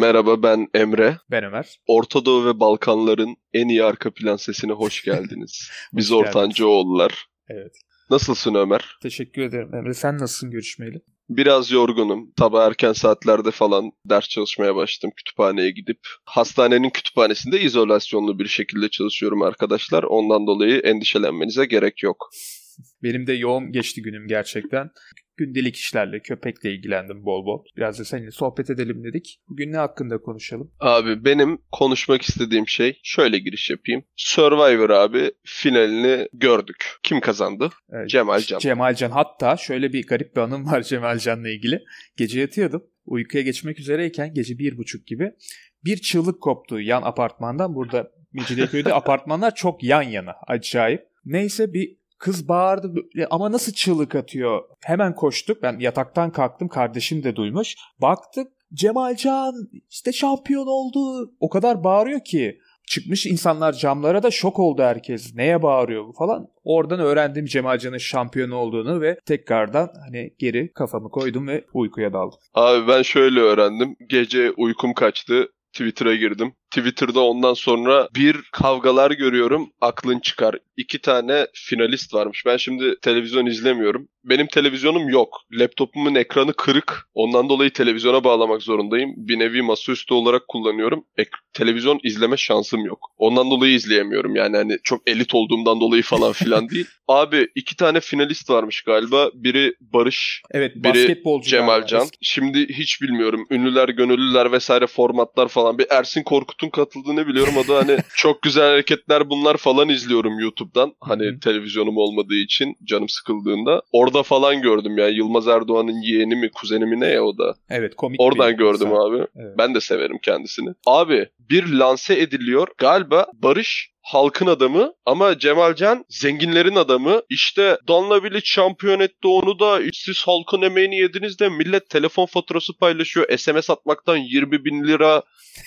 Merhaba ben Emre. Ben Ömer. Orta Doğu ve Balkanların en iyi arka plan sesine hoş geldiniz. Biz Hoş Ortancıoğullar. Evet. Nasılsın Ömer? Teşekkür ederim Emre. Sen nasılsın görüşmeyeli? Biraz yorgunum. Sabah erken saatlerde falan ders çalışmaya başladım kütüphaneye gidip. Hastanenin kütüphanesinde izolasyonlu bir şekilde çalışıyorum arkadaşlar. Ondan dolayı endişelenmenize gerek yok. Benim de yoğun geçti günüm gerçekten. Gündelik işlerle, köpekle ilgilendim bol bol. Biraz da seninle sohbet edelim dedik. Bugün ne hakkında konuşalım? Abi benim konuşmak istediğim şey şöyle giriş yapayım. Survivor abi finalini gördük. Kim kazandı? Evet, Cemalcan. Cemalcan. Hatta şöyle bir garip bir anım var Cemalcan'la ilgili. Gece yatıyordum. Uykuya geçmek üzereyken gece bir buçuk gibi bir çığlık koptu yan apartmandan. Burada Mecidiyeköy'de apartmanlar çok yan yana. Acayip. Neyse bir Kız bağırdı böyle, ama nasıl çığlık atıyor. Hemen koştuk. Ben yataktan kalktım. Kardeşim de duymuş. Baktık Cemalcan işte şampiyon oldu. O kadar bağırıyor ki. Çıkmış insanlar camlara da şok oldu herkes. Neye bağırıyor bu falan. Oradan öğrendim Cemalcan'ın şampiyon olduğunu ve tekrardan hani geri kafamı koydum ve uykuya daldım. Abi ben şöyle öğrendim. Gece uykum kaçtı. Twitter'a girdim. Twitter'da ondan sonra bir kavgalar görüyorum. Aklın çıkar. İki tane finalist varmış. Ben şimdi televizyon izlemiyorum. Benim televizyonum yok. Laptopumun ekranı kırık. Ondan dolayı televizyona bağlamak zorundayım. Bir nevi masaüstü olarak kullanıyorum. Ek- televizyon izleme şansım yok. Ondan dolayı izleyemiyorum. Yani hani çok elit olduğumdan dolayı falan filan değil. Abi iki tane finalist varmış galiba. Biri Barış, Evet Biri basketbolcu Cemalcan. Şimdi hiç bilmiyorum. Ünlüler, gönüllüler vesaire formatlar falan. Bir Ersin Korkut'un katıldığını biliyorum. O da hani çok güzel hareketler bunlar falan izliyorum YouTube'dan. Hani televizyonum olmadığı için canım sıkıldığında. Orada falan gördüm ya. Yılmaz Erdoğan'ın yeğeni mi kuzeni mi ne ya o da. Evet komik Oradan gördüm insan. abi. Evet. Ben de severim kendisini. Abi bir lanse ediliyor. Galiba Barış halkın adamı ama Cemalcan zenginlerin adamı. İşte Donla Village şampiyon etti onu da siz halkın emeğini yediniz de millet telefon faturası paylaşıyor. SMS atmaktan 20 bin lira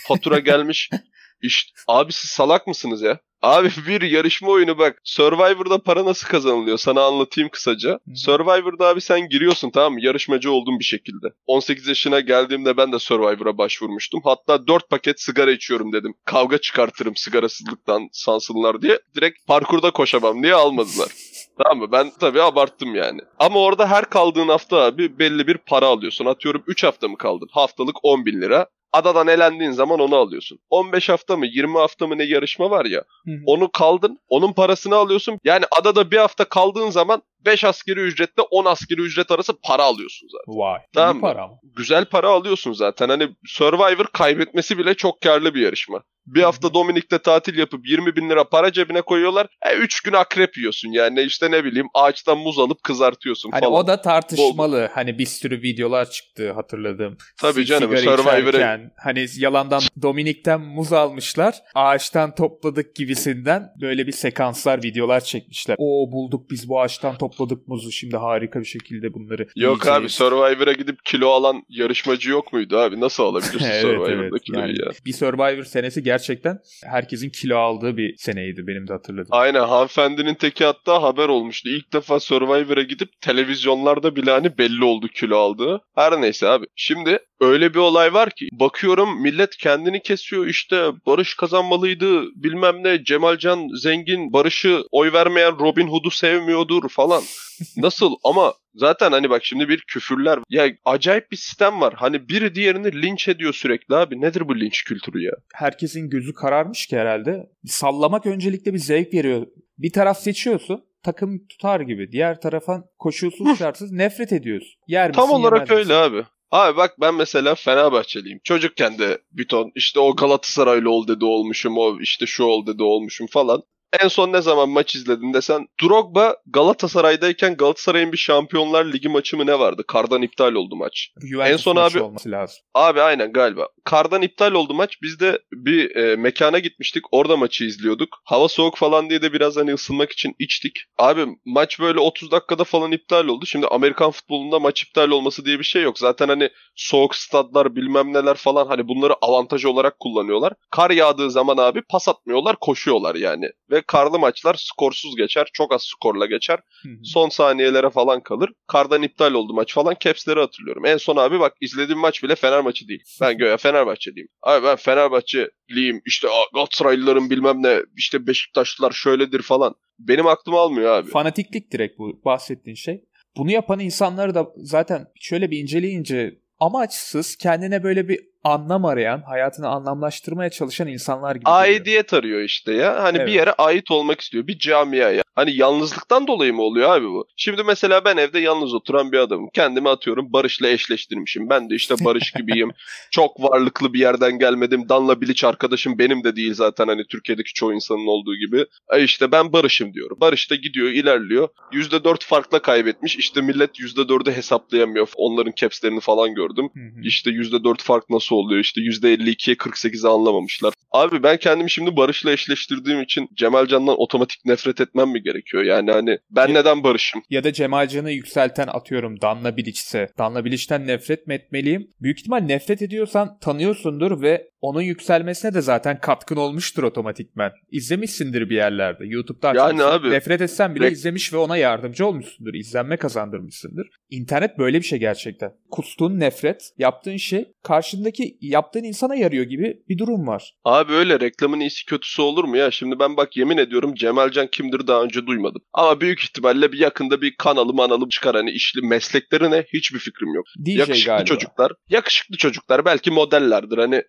fatura gelmiş. İşte abi siz salak mısınız ya? Abi bir yarışma oyunu bak. Survivor'da para nasıl kazanılıyor? Sana anlatayım kısaca. Survivor'da abi sen giriyorsun tamam mı? Yarışmacı oldun bir şekilde. 18 yaşına geldiğimde ben de Survivor'a başvurmuştum. Hatta 4 paket sigara içiyorum dedim. Kavga çıkartırım sigarasızlıktan sansınlar diye. Direkt parkurda koşamam diye almadılar. Tamam mı? Ben tabii abarttım yani. Ama orada her kaldığın hafta abi belli bir para alıyorsun. Atıyorum 3 hafta mı kaldın? Haftalık 10 bin lira. Adadan elendiğin zaman onu alıyorsun. 15 hafta mı 20 hafta mı ne yarışma var ya. Hı hı. Onu kaldın. Onun parasını alıyorsun. Yani adada bir hafta kaldığın zaman 5 askeri ücretle 10 askeri ücret arası para alıyorsun zaten. Vay. Tamam mı? para. Güzel para alıyorsun zaten. Hani Survivor kaybetmesi bile çok karlı bir yarışma. Bir hafta Dominik'te tatil yapıp 20 bin lira para cebine koyuyorlar. E 3 gün akrep yiyorsun yani işte ne bileyim ağaçtan muz alıp kızartıyorsun Hani falan. o da tartışmalı. Hani bir sürü videolar çıktı hatırladım. Tabii canım, Survivor'a- hani yalandan Dominik'ten muz almışlar. Ağaçtan topladık gibisinden böyle bir sekanslar, videolar çekmişler. O bulduk biz bu ağaçtan topladık muzu. Şimdi harika bir şekilde bunları Yok yiyeceğiz. abi Survivor'a gidip kilo alan yarışmacı yok muydu abi? Nasıl alabilirsin evet Survivor'da evet. kiloyu Yani ya? bir Survivor senesi gerçekten herkesin kilo aldığı bir seneydi benim de hatırladığım. Aynen hanımefendinin teki hatta haber olmuştu. İlk defa Survivor'a gidip televizyonlarda bile hani belli oldu kilo aldığı. Her neyse abi. Şimdi öyle bir olay var ki bakıyorum millet kendini kesiyor işte Barış kazanmalıydı bilmem ne Cemalcan zengin Barış'ı oy vermeyen Robin Hood'u sevmiyordur falan. Nasıl ama zaten hani bak şimdi bir küfürler ya acayip bir sistem var. Hani biri diğerini linç ediyor sürekli abi. Nedir bu linç kültürü ya? herkesin gözü kararmış ki herhalde. Sallamak öncelikle bir zevk veriyor. Bir taraf seçiyorsun takım tutar gibi. Diğer tarafa koşulsuz şartsız nefret ediyorsun. Yer misin, Tam olarak öyle abi. Abi bak ben mesela Fenerbahçeliyim. Çocukken de bir ton işte o Galatasaraylı ol dedi olmuşum, o işte şu ol dedi olmuşum falan. En son ne zaman maç izledin desen Drogba Galatasaray'dayken Galatasaray'ın bir Şampiyonlar Ligi maçı mı ne vardı? Kardan iptal oldu maç. Juventus En son abi- olması lazım. Abi aynen galiba. Kardan iptal oldu maç. Biz de bir e, mekana gitmiştik. Orada maçı izliyorduk. Hava soğuk falan diye de biraz hani ısınmak için içtik. Abi maç böyle 30 dakikada falan iptal oldu. Şimdi Amerikan futbolunda maç iptal olması diye bir şey yok. Zaten hani soğuk stadlar bilmem neler falan hani bunları avantaj olarak kullanıyorlar. Kar yağdığı zaman abi pas atmıyorlar koşuyorlar yani. Ve karlı maçlar skorsuz geçer. Çok az skorla geçer. Son saniyelere falan kalır. Kardan iptal oldu maç falan. Caps'leri hatırlıyorum. En son abi bak izlediğim maç bile Fener maçı değil. Ben göğe Fenerbahçeliyim. Abi ben Fenerbahçeliyim. İşte Galatasaraylıların bilmem ne işte Beşiktaşlılar şöyledir falan. Benim aklım almıyor abi. Fanatiklik direkt bu bahsettiğin şey. Bunu yapan insanları da zaten şöyle bir inceleyince amaçsız kendine böyle bir anlam arayan, hayatını anlamlaştırmaya çalışan insanlar gibi. Aidiyet arıyor işte ya. Hani evet. bir yere ait olmak istiyor. Bir camiaya. Hani yalnızlıktan dolayı mı oluyor abi bu? Şimdi mesela ben evde yalnız oturan bir adamım. Kendimi atıyorum Barış'la eşleştirmişim. Ben de işte Barış gibiyim. Çok varlıklı bir yerden gelmedim. Danla Bilic arkadaşım benim de değil zaten hani Türkiye'deki çoğu insanın olduğu gibi. E işte ben Barış'ım diyorum. Barış da gidiyor ilerliyor. %4 farkla kaybetmiş. İşte millet %4'ü hesaplayamıyor. Onların capslerini falan gördüm. İşte %4 fark nasıl oluyor? İşte %52'ye 48'e anlamamışlar. Abi ben kendimi şimdi Barış'la eşleştirdiğim için Cemal Can'dan otomatik nefret etmem mi gerekiyor? Yani hani ben ya, neden Barış'ım? Ya da Cemal Can'ı yükselten atıyorum Danla Bilic'se. Danla Bilic'ten nefret mi etmeliyim? Büyük ihtimal nefret ediyorsan tanıyorsundur ve onun yükselmesine de zaten katkın olmuştur otomatikmen. İzlemişsindir bir yerlerde. YouTube'da yani abi, nefret etsen bile izlemiş ve ona yardımcı olmuşsundur. İzlenme kazandırmışsındır. İnternet böyle bir şey gerçekten. Kustuğun nefret, yaptığın şey karşındaki yaptığın insana yarıyor gibi bir durum var. Abi öyle reklamın iyisi kötüsü olur mu ya? Şimdi ben bak yemin ediyorum Cemalcan kimdir daha önce duymadım. Ama büyük ihtimalle bir yakında bir kanalı manalı çıkar hani işli meslekleri ne hiçbir fikrim yok. DJ yakışıklı galiba. çocuklar. Yakışıklı çocuklar belki modellerdir. Hani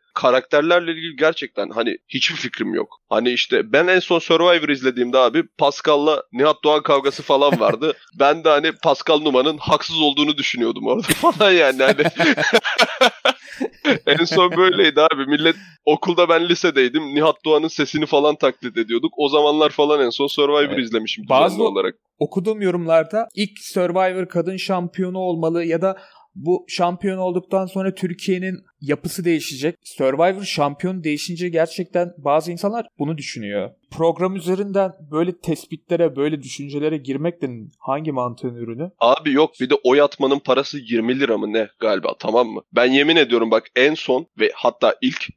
karakterlerle ilgili gerçekten hani hiçbir fikrim yok. Hani işte ben en son Survivor izlediğimde abi Pascal'la Nihat Doğan kavgası falan vardı. ben de hani Pascal Numa'nın haksız olduğunu düşünüyordum orada falan yani. Hani en son böyleydi abi. Millet okulda ben lisedeydim. Nihat Doğan'ın sesini falan taklit ediyorduk. O zamanlar falan en son Survivor evet. izlemişim Bazı olarak. Okuduğum yorumlarda ilk Survivor kadın şampiyonu olmalı ya da bu şampiyon olduktan sonra Türkiye'nin yapısı değişecek. Survivor şampiyon değişince gerçekten bazı insanlar bunu düşünüyor. Program üzerinden böyle tespitlere, böyle düşüncelere girmek de hangi mantığın ürünü? Abi yok bir de oy atmanın parası 20 lira mı ne galiba tamam mı? Ben yemin ediyorum bak en son ve hatta ilk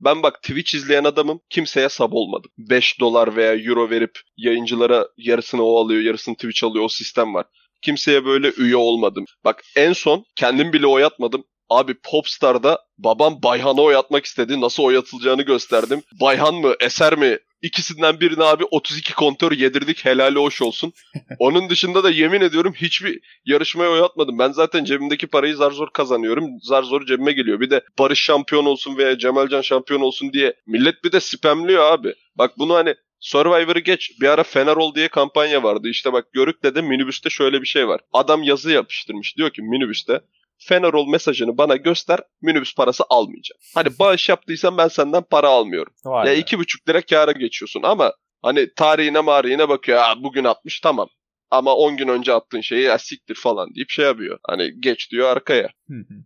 ben bak Twitch izleyen adamım kimseye sab olmadım. 5 dolar veya euro verip yayıncılara yarısını o alıyor yarısını Twitch alıyor o sistem var. Kimseye böyle üye olmadım. Bak en son kendim bile oy atmadım. Abi Popstar'da babam Bayhan'a oy atmak istedi. Nasıl oy atılacağını gösterdim. Bayhan mı Eser mi İkisinden birini abi 32 kontör yedirdik helali hoş olsun. Onun dışında da yemin ediyorum hiçbir yarışmaya oy atmadım. Ben zaten cebimdeki parayı zar zor kazanıyorum. Zar zor cebime geliyor. Bir de Barış şampiyon olsun veya Cemalcan şampiyon olsun diye millet bir de spamliyor abi. Bak bunu hani Survivor'ı geç. Bir ara Fener ol diye kampanya vardı. İşte bak Görük'te de minibüste şöyle bir şey var. Adam yazı yapıştırmış. Diyor ki minibüste Fenerol mesajını bana göster minibüs parası almayacağım. Hani bağış yaptıysan ben senden para almıyorum. Vay ya iki buçuk lira kâra geçiyorsun ama hani tarihine marihine bakıyor. Ha, bugün atmış tamam. Ama 10 gün önce attığın şeyi ya siktir falan deyip şey yapıyor. Hani geç diyor arkaya.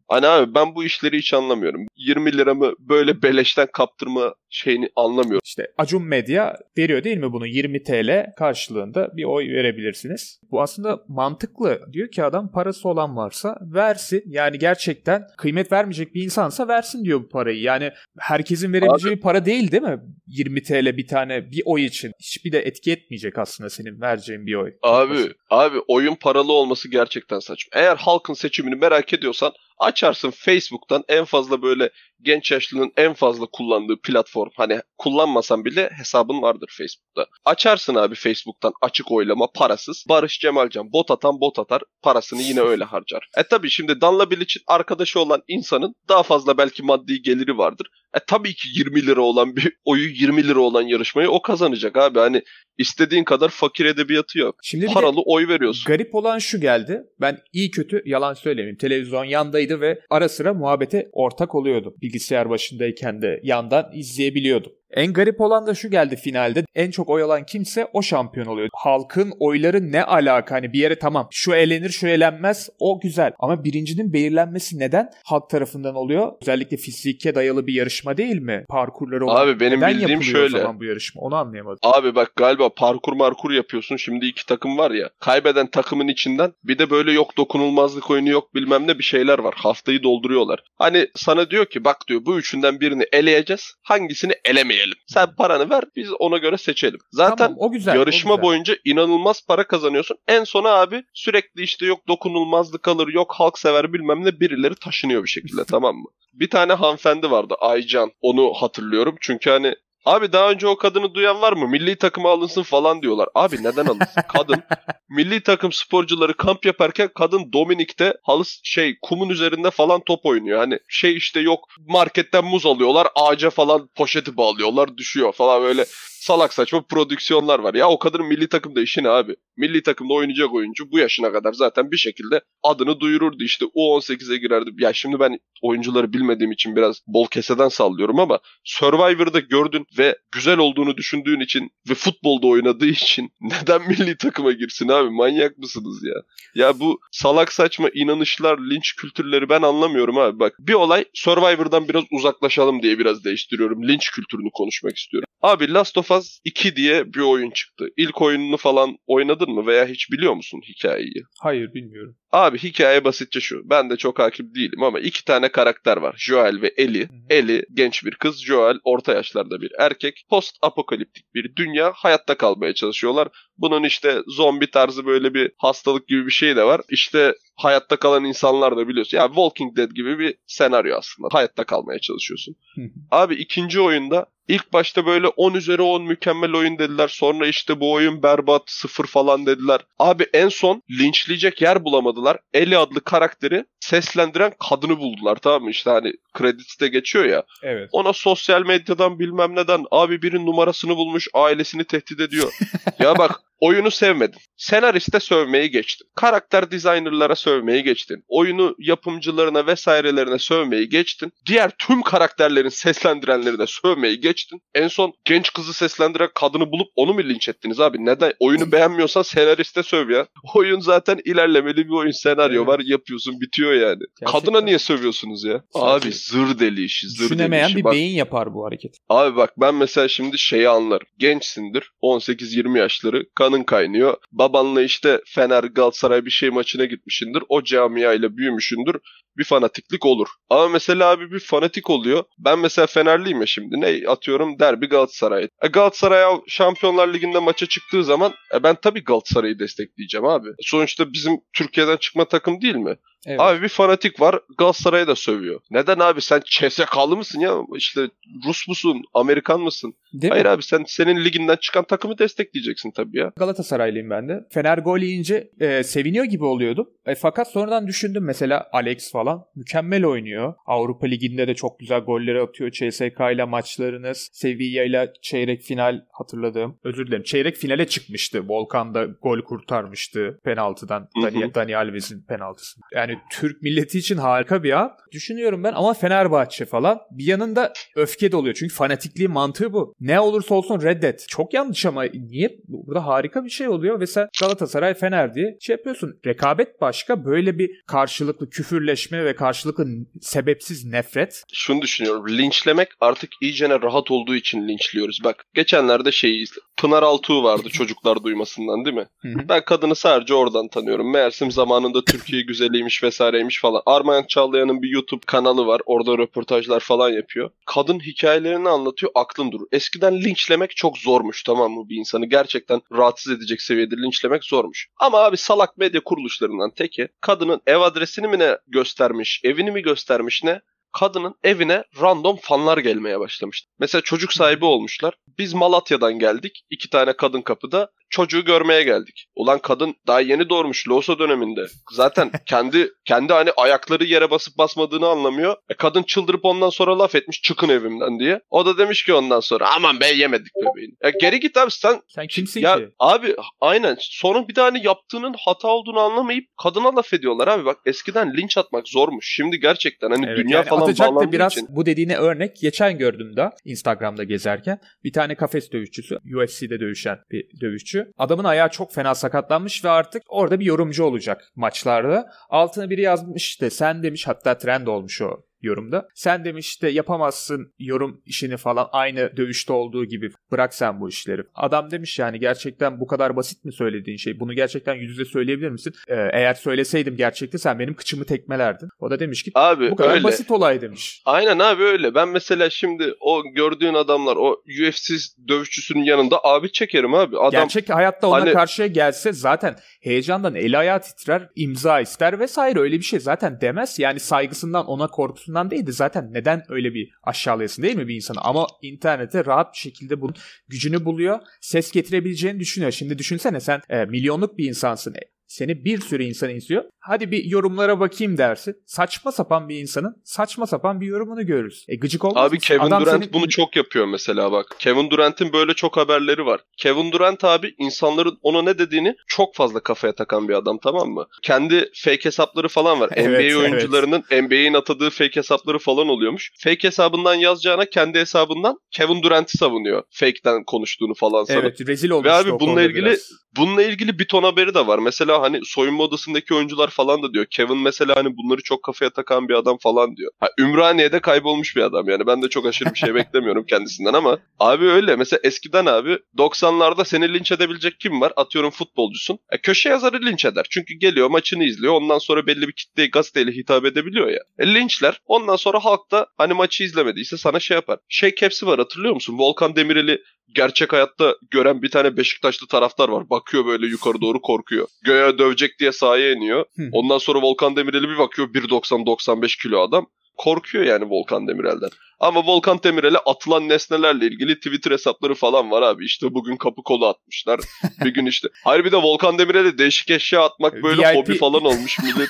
Hani abi ben bu işleri hiç anlamıyorum. 20 liramı böyle beleşten kaptırma şeyini anlamıyorum. İşte Acun Medya veriyor değil mi bunu 20 TL karşılığında bir oy verebilirsiniz. Bu aslında mantıklı. Diyor ki adam parası olan varsa versin. Yani gerçekten kıymet vermeyecek bir insansa versin diyor bu parayı. Yani herkesin verebileceği bir para değil değil mi? 20 TL bir tane bir oy için. Hiçbir de etki etmeyecek aslında senin vereceğin bir oy. Abi abi oyun paralı olması gerçekten saçma. Eğer halkın seçimini merak ediyorsan got açarsın Facebook'tan en fazla böyle genç yaşlının en fazla kullandığı platform. Hani kullanmasan bile hesabın vardır Facebook'ta. Açarsın abi Facebook'tan açık oylama parasız. Barış Cemalcan bot atan bot atar parasını yine öyle harcar. E tabi şimdi Danla Bilic'in arkadaşı olan insanın daha fazla belki maddi geliri vardır. E tabii ki 20 lira olan bir oyu 20 lira olan yarışmayı o kazanacak abi. Hani istediğin kadar fakir edebiyatı yok. Şimdi Paralı oy veriyorsun. Garip olan şu geldi. Ben iyi kötü yalan söylemeyeyim. Televizyon yandaydı ve ara sıra muhabbete ortak oluyordum. Bilgisayar başındayken de yandan izleyebiliyordum. En garip olan da şu geldi finalde. En çok oy alan kimse o şampiyon oluyor. Halkın oyları ne alaka? Hani bir yere tamam şu elenir şu elenmez o güzel. Ama birincinin belirlenmesi neden halk tarafından oluyor? Özellikle fizike dayalı bir yarışma değil mi? Parkurları olan. Abi benim neden bildiğim şöyle. o zaman bu yarışma? Onu anlayamadım. Abi bak galiba parkur markur yapıyorsun. Şimdi iki takım var ya. Kaybeden takımın içinden bir de böyle yok dokunulmazlık oyunu yok bilmem ne bir şeyler var. Haftayı dolduruyorlar. Hani sana diyor ki bak diyor bu üçünden birini eleyeceğiz. Hangisini elemeyelim eleyelim. Sen paranı ver biz ona göre seçelim. Zaten Tamam, o güzel. yarışma o güzel. boyunca inanılmaz para kazanıyorsun. En sona abi sürekli işte yok dokunulmazlık kalır yok halk sever bilmem ne birileri taşınıyor bir şekilde tamam mı? Bir tane hanımefendi vardı Aycan onu hatırlıyorum. Çünkü hani Abi daha önce o kadını duyan var mı? Milli takıma alınsın falan diyorlar. Abi neden alınsın? Kadın milli takım sporcuları kamp yaparken kadın Dominik'te halı şey kumun üzerinde falan top oynuyor. Hani şey işte yok marketten muz alıyorlar ağaca falan poşeti bağlıyorlar düşüyor falan böyle salak saçma prodüksiyonlar var. Ya o kadının milli takımda işi ne abi? Milli takımda oynayacak oyuncu bu yaşına kadar zaten bir şekilde adını duyururdu. İşte U18'e girerdi. Ya şimdi ben oyuncuları bilmediğim için biraz bol keseden sallıyorum ama Survivor'da gördün ve güzel olduğunu düşündüğün için ve futbolda oynadığı için neden milli takıma girsin abi? Manyak mısınız ya? Ya bu salak saçma inanışlar, linç kültürleri ben anlamıyorum abi. Bak bir olay Survivor'dan biraz uzaklaşalım diye biraz değiştiriyorum. Linç kültürünü konuşmak istiyorum. Abi Last of Us 2 diye bir oyun çıktı. İlk oyununu falan oynadın mı veya hiç biliyor musun hikayeyi? Hayır bilmiyorum. Abi hikaye basitçe şu. Ben de çok hakim değilim ama iki tane karakter var. Joel ve Ellie. Hı hı. Ellie genç bir kız. Joel orta yaşlarda bir erkek. Post apokaliptik bir dünya. Hayatta kalmaya çalışıyorlar. Bunun işte zombi tarzı böyle bir hastalık gibi bir şey de var. İşte hayatta kalan insanlar da biliyorsun. Yani Walking Dead gibi bir senaryo aslında. Hayatta kalmaya çalışıyorsun. Hı hı. Abi ikinci oyunda ilk başta böyle 10 üzeri 10 mükemmel oyun dediler. Sonra işte bu oyun berbat sıfır falan dediler. Abi en son linçleyecek yer bulamadılar. Ellie adlı karakteri seslendiren kadını buldular tamam mı? İşte hani kredisi geçiyor ya. Evet. Ona sosyal medyadan bilmem neden abi birinin numarasını bulmuş ailesini tehdit ediyor. ya bak oyunu sevmedin. Senariste sövmeyi geçtin. Karakter designerlara sövmeyi geçtin. Oyunu yapımcılarına vesairelerine sövmeyi geçtin. Diğer tüm karakterlerin seslendirenlerine sövmeyi geçtin. En son genç kızı seslendiren kadını bulup onu mu linç ettiniz abi? Neden? Oyunu beğenmiyorsan senariste söv ya. Oyun zaten ilerlemeli bir oyun. Senaryo Evet. var yapıyorsun bitiyor yani. Gerçekten. Kadına niye sövüyorsunuz ya? Sanki Abi zır deli işi. Zır deli Düşünemeyen işi. bir Bak, beyin yapar bu hareket. Abi bak ben mesela şimdi şeyi anlarım. Gençsindir. 18-20 yaşları. Kanın kaynıyor. Babanla işte Fener Galatasaray bir şey maçına gitmişindir. O camiayla büyümüşündür. Bir fanatiklik olur. Ama mesela abi bir fanatik oluyor. Ben mesela Fenerliyim ya şimdi. Ne atıyorum derbi Galatasaray. E Galatasaray Şampiyonlar Ligi'nde maça çıktığı zaman e ben tabii Galatasaray'ı destekleyeceğim abi. Sonuçta bizim Türkiye'den çıkma takım değil mi? Evet. Abi bir fanatik var Galatasaray'ı da sövüyor. Neden abi sen CSK'lı mısın ya? İşte Rus musun? Amerikan mısın? Değil Hayır mi? abi sen senin liginden çıkan takımı destekleyeceksin tabii ya. Galatasaraylıyım ben de. Fener gol yiyince e, seviniyor gibi oluyordum. E, fakat sonradan düşündüm mesela Alex falan mükemmel oynuyor. Avrupa Ligi'nde de çok güzel golleri atıyor. CSK ile maçlarınız. Sevilla ile çeyrek final hatırladığım. Özür dilerim. Çeyrek finale çıkmıştı. Volkan'da gol kurtarmıştı penaltıdan. Dani, Dani Alves'in penaltısı. Yani Türk milleti için harika bir an. Düşünüyorum ben ama Fenerbahçe falan bir yanında öfke doluyor. Çünkü fanatikliğin mantığı bu. Ne olursa olsun reddet. Çok yanlış ama niye? Burada harika bir şey oluyor ve sen Galatasaray Fener diye şey yapıyorsun. Rekabet başka. Böyle bir karşılıklı küfürleşme ve karşılıklı sebepsiz nefret. Şunu düşünüyorum. Linçlemek artık iyicene rahat olduğu için linçliyoruz. Bak geçenlerde şeyi izle. Pınar Altuğ vardı çocuklar duymasından değil mi? Hı hı. Ben kadını sadece oradan tanıyorum. Meğersem zamanında Türkiye güzeliymiş vesaireymiş falan. Armağan Çağlayan'ın bir YouTube kanalı var. Orada röportajlar falan yapıyor. Kadın hikayelerini anlatıyor. Aklın durur. Eskiden linçlemek çok zormuş tamam mı bir insanı? Gerçekten rahatsız edecek seviyede linçlemek zormuş. Ama abi salak medya kuruluşlarından teki kadının ev adresini mi ne göstermiş, evini mi göstermiş ne? Kadının evine random fanlar gelmeye başlamıştı. Mesela çocuk sahibi olmuşlar. Biz Malatya'dan geldik. iki tane kadın kapıda. Çocuğu görmeye geldik. Ulan kadın daha yeni doğurmuş Loğusa döneminde. Zaten kendi kendi hani ayakları yere basıp basmadığını anlamıyor. E kadın çıldırıp ondan sonra laf etmiş çıkın evimden diye. O da demiş ki ondan sonra aman be yemedik bebeğini. Ya geri git abi sen Sen kimsin ya ki? abi aynen sonra bir daha hani yaptığının hata olduğunu anlamayıp kadına laf ediyorlar abi bak eskiden linç atmak zormuş. Şimdi gerçekten hani Evet, dünya yani falan bağlandığı biraz için. bu dediğine örnek geçen gördüm da Instagram'da gezerken bir tane kafes dövüşçüsü UFC'de dövüşen bir dövüşçü. Adamın ayağı çok fena sakatlanmış ve artık orada bir yorumcu olacak maçlarda. Altına biri yazmış işte sen demiş hatta trend olmuş o yorumda. Sen demiş işte yapamazsın yorum işini falan aynı dövüşte olduğu gibi bırak sen bu işleri. Adam demiş yani gerçekten bu kadar basit mi söylediğin şey? Bunu gerçekten yüz yüze söyleyebilir misin? Ee, eğer söyleseydim gerçekte sen benim kıçımı tekmelerdin. O da demiş ki Abi bu kadar öyle. basit olay demiş. Aynen abi öyle. Ben mesela şimdi o gördüğün adamlar o UFC dövüşçüsünün yanında abi çekerim abi. Adam Gerçek hayatta ona hani- karşıya gelse zaten heyecandan eli ayağı titrer, imza ister vesaire öyle bir şey zaten demez. Yani saygısından ona korkusundan değildi. Zaten neden öyle bir aşağılayasın değil mi bir insanı? Ama internete rahat bir şekilde bunun gücünü buluyor. Ses getirebileceğini düşünüyor. Şimdi düşünsene sen e, milyonluk bir insansın. Seni bir sürü insan izliyor. Hadi bir yorumlara bakayım dersin. Saçma sapan bir insanın saçma sapan bir yorumunu görürüz. E gıcık olmaz Abi mısın? Kevin Adam Durant seni- bunu çok yapıyor mesela bak. Kevin Durant'in böyle çok haberleri var. Kevin Durant abi insanların ona ne dediğini çok fazla kafaya takan bir adam tamam mı? Kendi fake hesapları falan var. Evet, NBA evet. oyuncularının NBA'in atadığı fake hesapları falan oluyormuş. Fake hesabından yazacağına kendi hesabından Kevin Durant'i savunuyor. Fake'ten konuştuğunu falan sanıp. Evet rezil olmuştu Ve abi bununla ilgili biraz. Bununla ilgili bir ton haberi de var. Mesela hani soyunma odasındaki oyuncular falan da diyor. Kevin mesela hani bunları çok kafaya takan bir adam falan diyor. Ha, Ümraniye'de kaybolmuş bir adam yani. Ben de çok aşırı bir şey beklemiyorum kendisinden ama abi öyle. Mesela eskiden abi 90'larda seni linç edebilecek kim var? Atıyorum futbolcusun. E, köşe yazarı linç eder. Çünkü geliyor maçını izliyor. Ondan sonra belli bir kitleye gazeteyle hitap edebiliyor ya. E, linçler. Ondan sonra halk da hani maçı izlemediyse sana şey yapar. Şey kepsi var hatırlıyor musun? Volkan Demirel'i gerçek hayatta gören bir tane Beşiktaşlı taraftar var. Bakıyor böyle yukarı doğru korkuyor. Göğe dövecek diye sahaya iniyor. Hı. Ondan sonra Volkan Demirel'i bir bakıyor 1.90-95 kilo adam. Korkuyor yani Volkan Demirel'den. Ama Volkan Demirel'e atılan nesnelerle ilgili Twitter hesapları falan var abi. İşte bugün kapı kolu atmışlar. bir gün işte. Hayır bir de Volkan Demirel'e değişik eşya atmak böyle VIP hobi falan olmuş millet.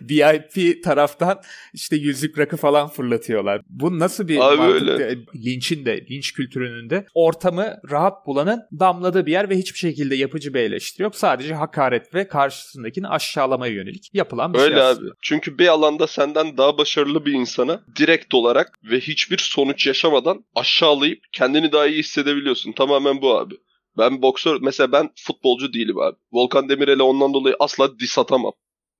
VIP taraftan işte yüzük rakı falan fırlatıyorlar. Bu nasıl bir Abi mantık? öyle. E, Linçin de, linç kültürünün de ortamı rahat bulanın damladığı bir yer ve hiçbir şekilde yapıcı bir eleştiri yok. Sadece hakaret ve karşısındakini aşağılamaya yönelik yapılan bir Öyle şey abi. aslında. Çünkü bir alanda senden daha başarılı bir insana direkt olarak ve hiçbir sonuç yaşamadan aşağılayıp kendini daha iyi hissedebiliyorsun. Tamamen bu abi. Ben boksör mesela ben futbolcu değilim abi. Volkan Demirel'e ondan dolayı asla dis atamam.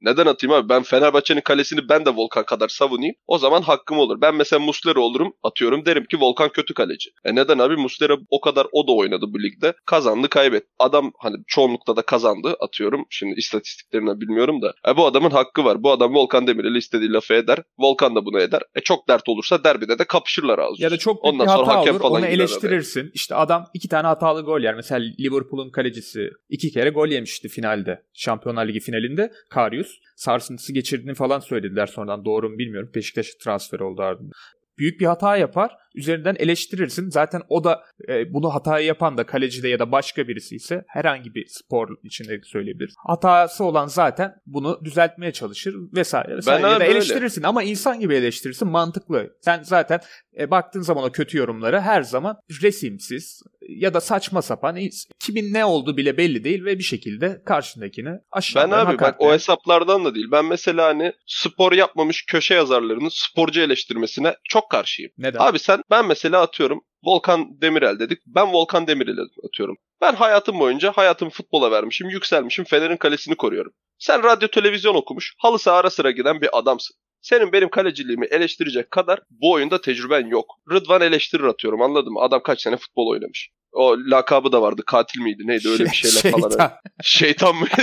Neden atayım abi? Ben Fenerbahçe'nin kalesini ben de Volkan kadar savunayım. O zaman hakkım olur. Ben mesela Muslera olurum atıyorum derim ki Volkan kötü kaleci. E neden abi? Muslera o kadar o da oynadı bu ligde. Kazandı kaybet. Adam hani çoğunlukla da kazandı atıyorum. Şimdi istatistiklerini bilmiyorum da. E bu adamın hakkı var. Bu adam Volkan Demirel'e istediği lafı eder. Volkan da bunu eder. E çok dert olursa derbide de kapışırlar ağzı. Ya da çok Ondan bir sonra hata hakem olur. falan Onu eleştirirsin. İşte adam iki tane hatalı gol yer. Mesela Liverpool'un kalecisi iki kere gol yemişti finalde. Şampiyonlar Ligi finalinde. Karius. Sarsıntısı geçirdiğini falan söylediler sonradan. Doğru mu bilmiyorum. Beşiktaş transfer oldu ardından. Büyük bir hata yapar. Üzerinden eleştirirsin. Zaten o da e, bunu hatayı yapan da kaleci de ya da başka birisi ise herhangi bir spor içinde söyleyebiliriz. Hatası olan zaten bunu düzeltmeye çalışır vesaire. vesaire. ya abi da öyle. eleştirirsin ama insan gibi eleştirirsin. Mantıklı. Sen zaten e, baktığın zaman o kötü yorumlara her zaman resimsiz ya da saçma sapan kimin ne olduğu bile belli değil ve bir şekilde karşındakini Ben aşağılayan abi bak o hesaplardan da değil. Ben mesela hani spor yapmamış köşe yazarlarının sporcu eleştirmesine çok karşıyım. Neden? Abi sen ben mesela atıyorum Volkan Demirel dedik. Ben Volkan Demirel'i atıyorum. Ben hayatım boyunca hayatımı futbola vermişim, yükselmişim, Fener'in kalesini koruyorum. Sen radyo televizyon okumuş, halı saha ara sıra giden bir adamsın. Senin benim kaleciliğimi eleştirecek kadar bu oyunda tecrüben yok. Rıdvan eleştirir atıyorum anladın mı? Adam kaç sene futbol oynamış. O lakabı da vardı. Katil miydi? Neydi? Öyle bir şeyler falan. Şeytan. Şeytan mı?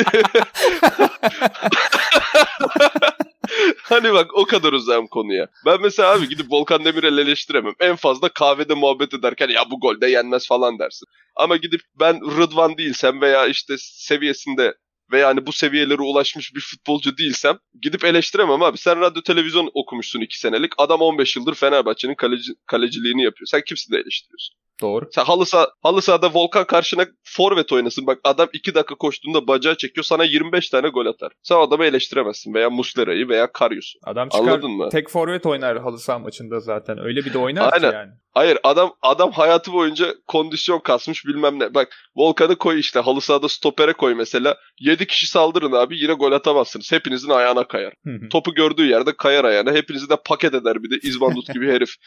hani bak o kadar uzağım konuya. Ben mesela abi gidip Volkan Demirel'i eleştiremem. En fazla kahvede muhabbet ederken ya bu golde yenmez falan dersin. Ama gidip ben Rıdvan değilsem veya işte seviyesinde ve yani bu seviyelere ulaşmış bir futbolcu değilsem gidip eleştiremem abi. Sen radyo televizyon okumuşsun 2 senelik. Adam 15 yıldır Fenerbahçe'nin kaleci, kaleciliğini yapıyor. Sen kimsin de eleştiriyorsun? Doğru. Sen halı, saha, halı sahada Volkan karşına forvet oynasın. Bak adam 2 dakika koştuğunda bacağı çekiyor sana 25 tane gol atar. Sen adamı eleştiremezsin veya Muslera'yı veya Karius'u. Adam çıkar Anladın mı? tek forvet oynar halı saha maçında zaten. Öyle bir de oynar Aynen. ki yani. Hayır adam adam hayatı boyunca kondisyon kasmış bilmem ne. Bak Volkan'ı koy işte halı sahada stopere koy mesela. 7 kişi saldırın abi yine gol atamazsınız. Hepinizin ayağına kayar. Topu gördüğü yerde kayar ayağına. Hepinizi de paket eder bir de İzbandut gibi herif.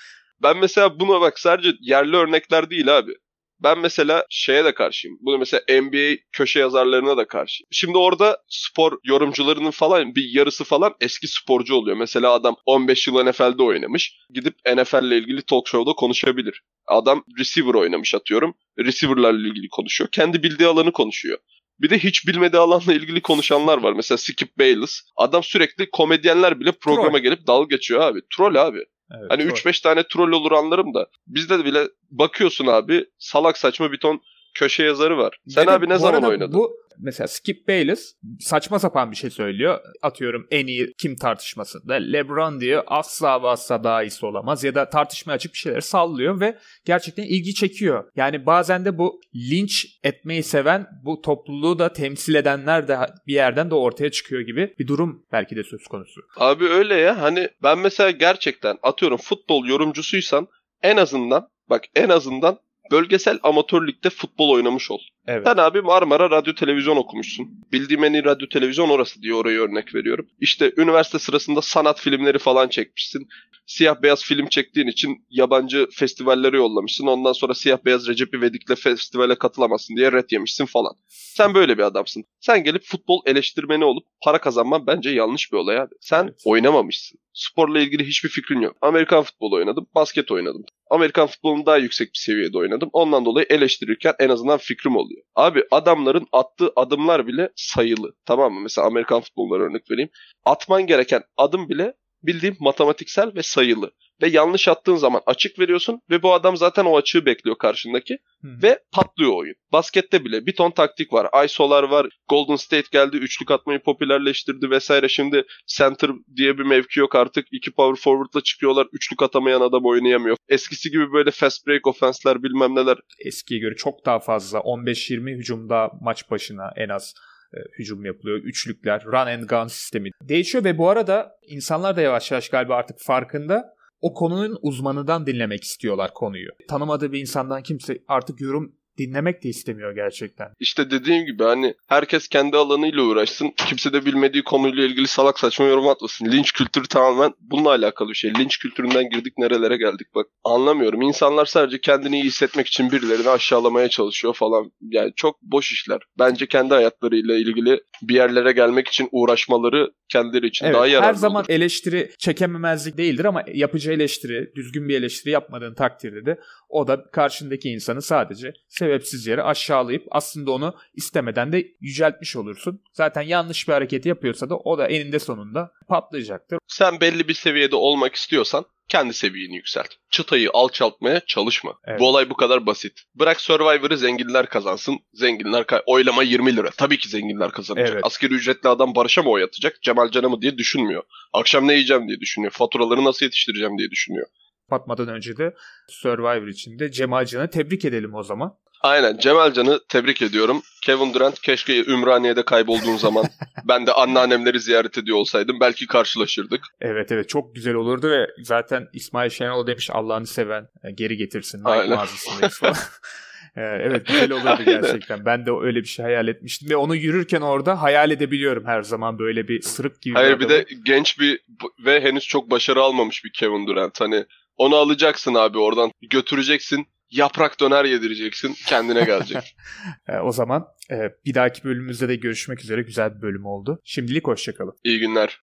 Ben mesela buna bak sadece yerli örnekler değil abi. Ben mesela şeye de karşıyım. Bunu mesela NBA köşe yazarlarına da karşıyım. Şimdi orada spor yorumcularının falan bir yarısı falan eski sporcu oluyor. Mesela adam 15 yıl NFL'de oynamış. Gidip NFL ile ilgili talk show'da konuşabilir. Adam receiver oynamış atıyorum. Receiver'larla ilgili konuşuyor. Kendi bildiği alanı konuşuyor. Bir de hiç bilmediği alanla ilgili konuşanlar var. Mesela Skip Bayless. Adam sürekli komedyenler bile programa Troll. gelip dalga geçiyor abi. Troll abi. Evet, Hani doğru. 3-5 tane troll olur anlarım da. Bizde de bile bakıyorsun abi salak saçma bir ton köşe yazarı var. Sen Ve de abi ne zaman oynadın? Bu mesela Skip Bayless saçma sapan bir şey söylüyor. Atıyorum en iyi kim tartışmasında LeBron diyor asla ve asla daha iyisi olamaz ya da tartışmaya açık bir şeyleri sallıyor ve gerçekten ilgi çekiyor. Yani bazen de bu linç etmeyi seven bu topluluğu da temsil edenler de bir yerden de ortaya çıkıyor gibi bir durum belki de söz konusu. Abi öyle ya hani ben mesela gerçekten atıyorum futbol yorumcusuysan en azından bak en azından bölgesel amatör ligde futbol oynamış ol. Evet. Sen abi Marmara Radyo Televizyon okumuşsun. Bildiğim en iyi radyo televizyon orası diye oraya örnek veriyorum. İşte üniversite sırasında sanat filmleri falan çekmişsin. Siyah beyaz film çektiğin için yabancı festivallere yollamışsın. Ondan sonra siyah beyaz Recep İvedik'le festivale katılamazsın diye ret yemişsin falan. Sen böyle bir adamsın. Sen gelip futbol eleştirmeni olup para kazanman bence yanlış bir olay abi. Sen Evet. oynamamışsın. Sporla ilgili hiçbir fikrin yok. Amerikan futbolu oynadım, basket oynadım. Amerikan futbolunu daha yüksek bir seviyede oynadım. Ondan dolayı eleştirirken en azından fikrim oluyor. Abi adamların attığı adımlar bile sayılı. Tamam mı? Mesela Amerikan futboluna örnek vereyim. Atman gereken adım bile bildiğim matematiksel ve sayılı. Ve yanlış attığın zaman açık veriyorsun ve bu adam zaten o açığı bekliyor karşındaki Hı. ve patlıyor oyun. Baskette bile bir ton taktik var. ISO'lar var. Golden State geldi. Üçlük atmayı popülerleştirdi vesaire. Şimdi center diye bir mevki yok artık. İki power forward'la çıkıyorlar. Üçlük atamayan adam oynayamıyor. Eskisi gibi böyle fast break offense'ler bilmem neler. eskiye göre çok daha fazla 15-20 hücumda maç başına en az hücum yapılıyor. Üçlükler, run and gun sistemi değişiyor ve bu arada insanlar da yavaş yavaş galiba artık farkında o konunun uzmanından dinlemek istiyorlar konuyu. Tanımadığı bir insandan kimse artık yorum dinlemek de istemiyor gerçekten. İşte dediğim gibi hani herkes kendi alanıyla uğraşsın. Kimse de bilmediği konuyla ilgili salak saçma yorum atmasın. Linç kültürü tamamen bununla alakalı bir şey. Linç kültüründen girdik nerelere geldik bak. Anlamıyorum. İnsanlar sadece kendini iyi hissetmek için birilerini aşağılamaya çalışıyor falan. Yani çok boş işler. Bence kendi hayatlarıyla ilgili bir yerlere gelmek için uğraşmaları kendileri için Evet, daha yararlı her zaman olur. eleştiri çekememezlik değildir ama yapıcı eleştiri, düzgün bir eleştiri yapmadığın takdirde de o da karşındaki insanı sadece sebepsiz yere aşağılayıp aslında onu istemeden de yüceltmiş olursun. Zaten yanlış bir hareket yapıyorsa da o da eninde sonunda patlayacaktır. Sen belli bir seviyede olmak istiyorsan kendi seviyeni yükselt. Çıtayı alçaltmaya çalışma. Evet. Bu olay bu kadar basit. Bırak Survivor'ı zenginler kazansın. Zenginler kay- oylama 20 lira. Tabii ki zenginler kazanacak. Evet. Asgari ücretli adam Barış'a mı oy atacak? Cemal Can'a mı diye düşünmüyor. Akşam ne yiyeceğim diye düşünüyor. Faturaları nasıl yetiştireceğim diye düşünüyor. Kapatmadan önce de Survivor için de Cemal Can'ı tebrik edelim o zaman. Aynen Cemal Can'ı tebrik ediyorum. Kevin Durant keşke Ümraniye'de kaybolduğun zaman ben de anneannemleri ziyaret ediyor olsaydım belki karşılaşırdık. Evet evet çok güzel olurdu ve zaten İsmail Şenol demiş Allah'ını seven e, geri getirsin Aynen. Ee, evet güzel olurdu gerçekten. Ben de öyle bir şey hayal etmiştim ve onu yürürken orada hayal edebiliyorum her zaman böyle bir sırık gibi. Hayır bir adamı. de genç bir ve henüz çok başarı almamış bir Kevin Durant. Hani onu alacaksın abi oradan götüreceksin. Yaprak döner yedireceksin. Kendine gelecek. Ee, o zaman e, bir dahaki bölümümüzde de görüşmek üzere güzel bir bölüm oldu. Şimdilik hoşçakalın. İyi günler.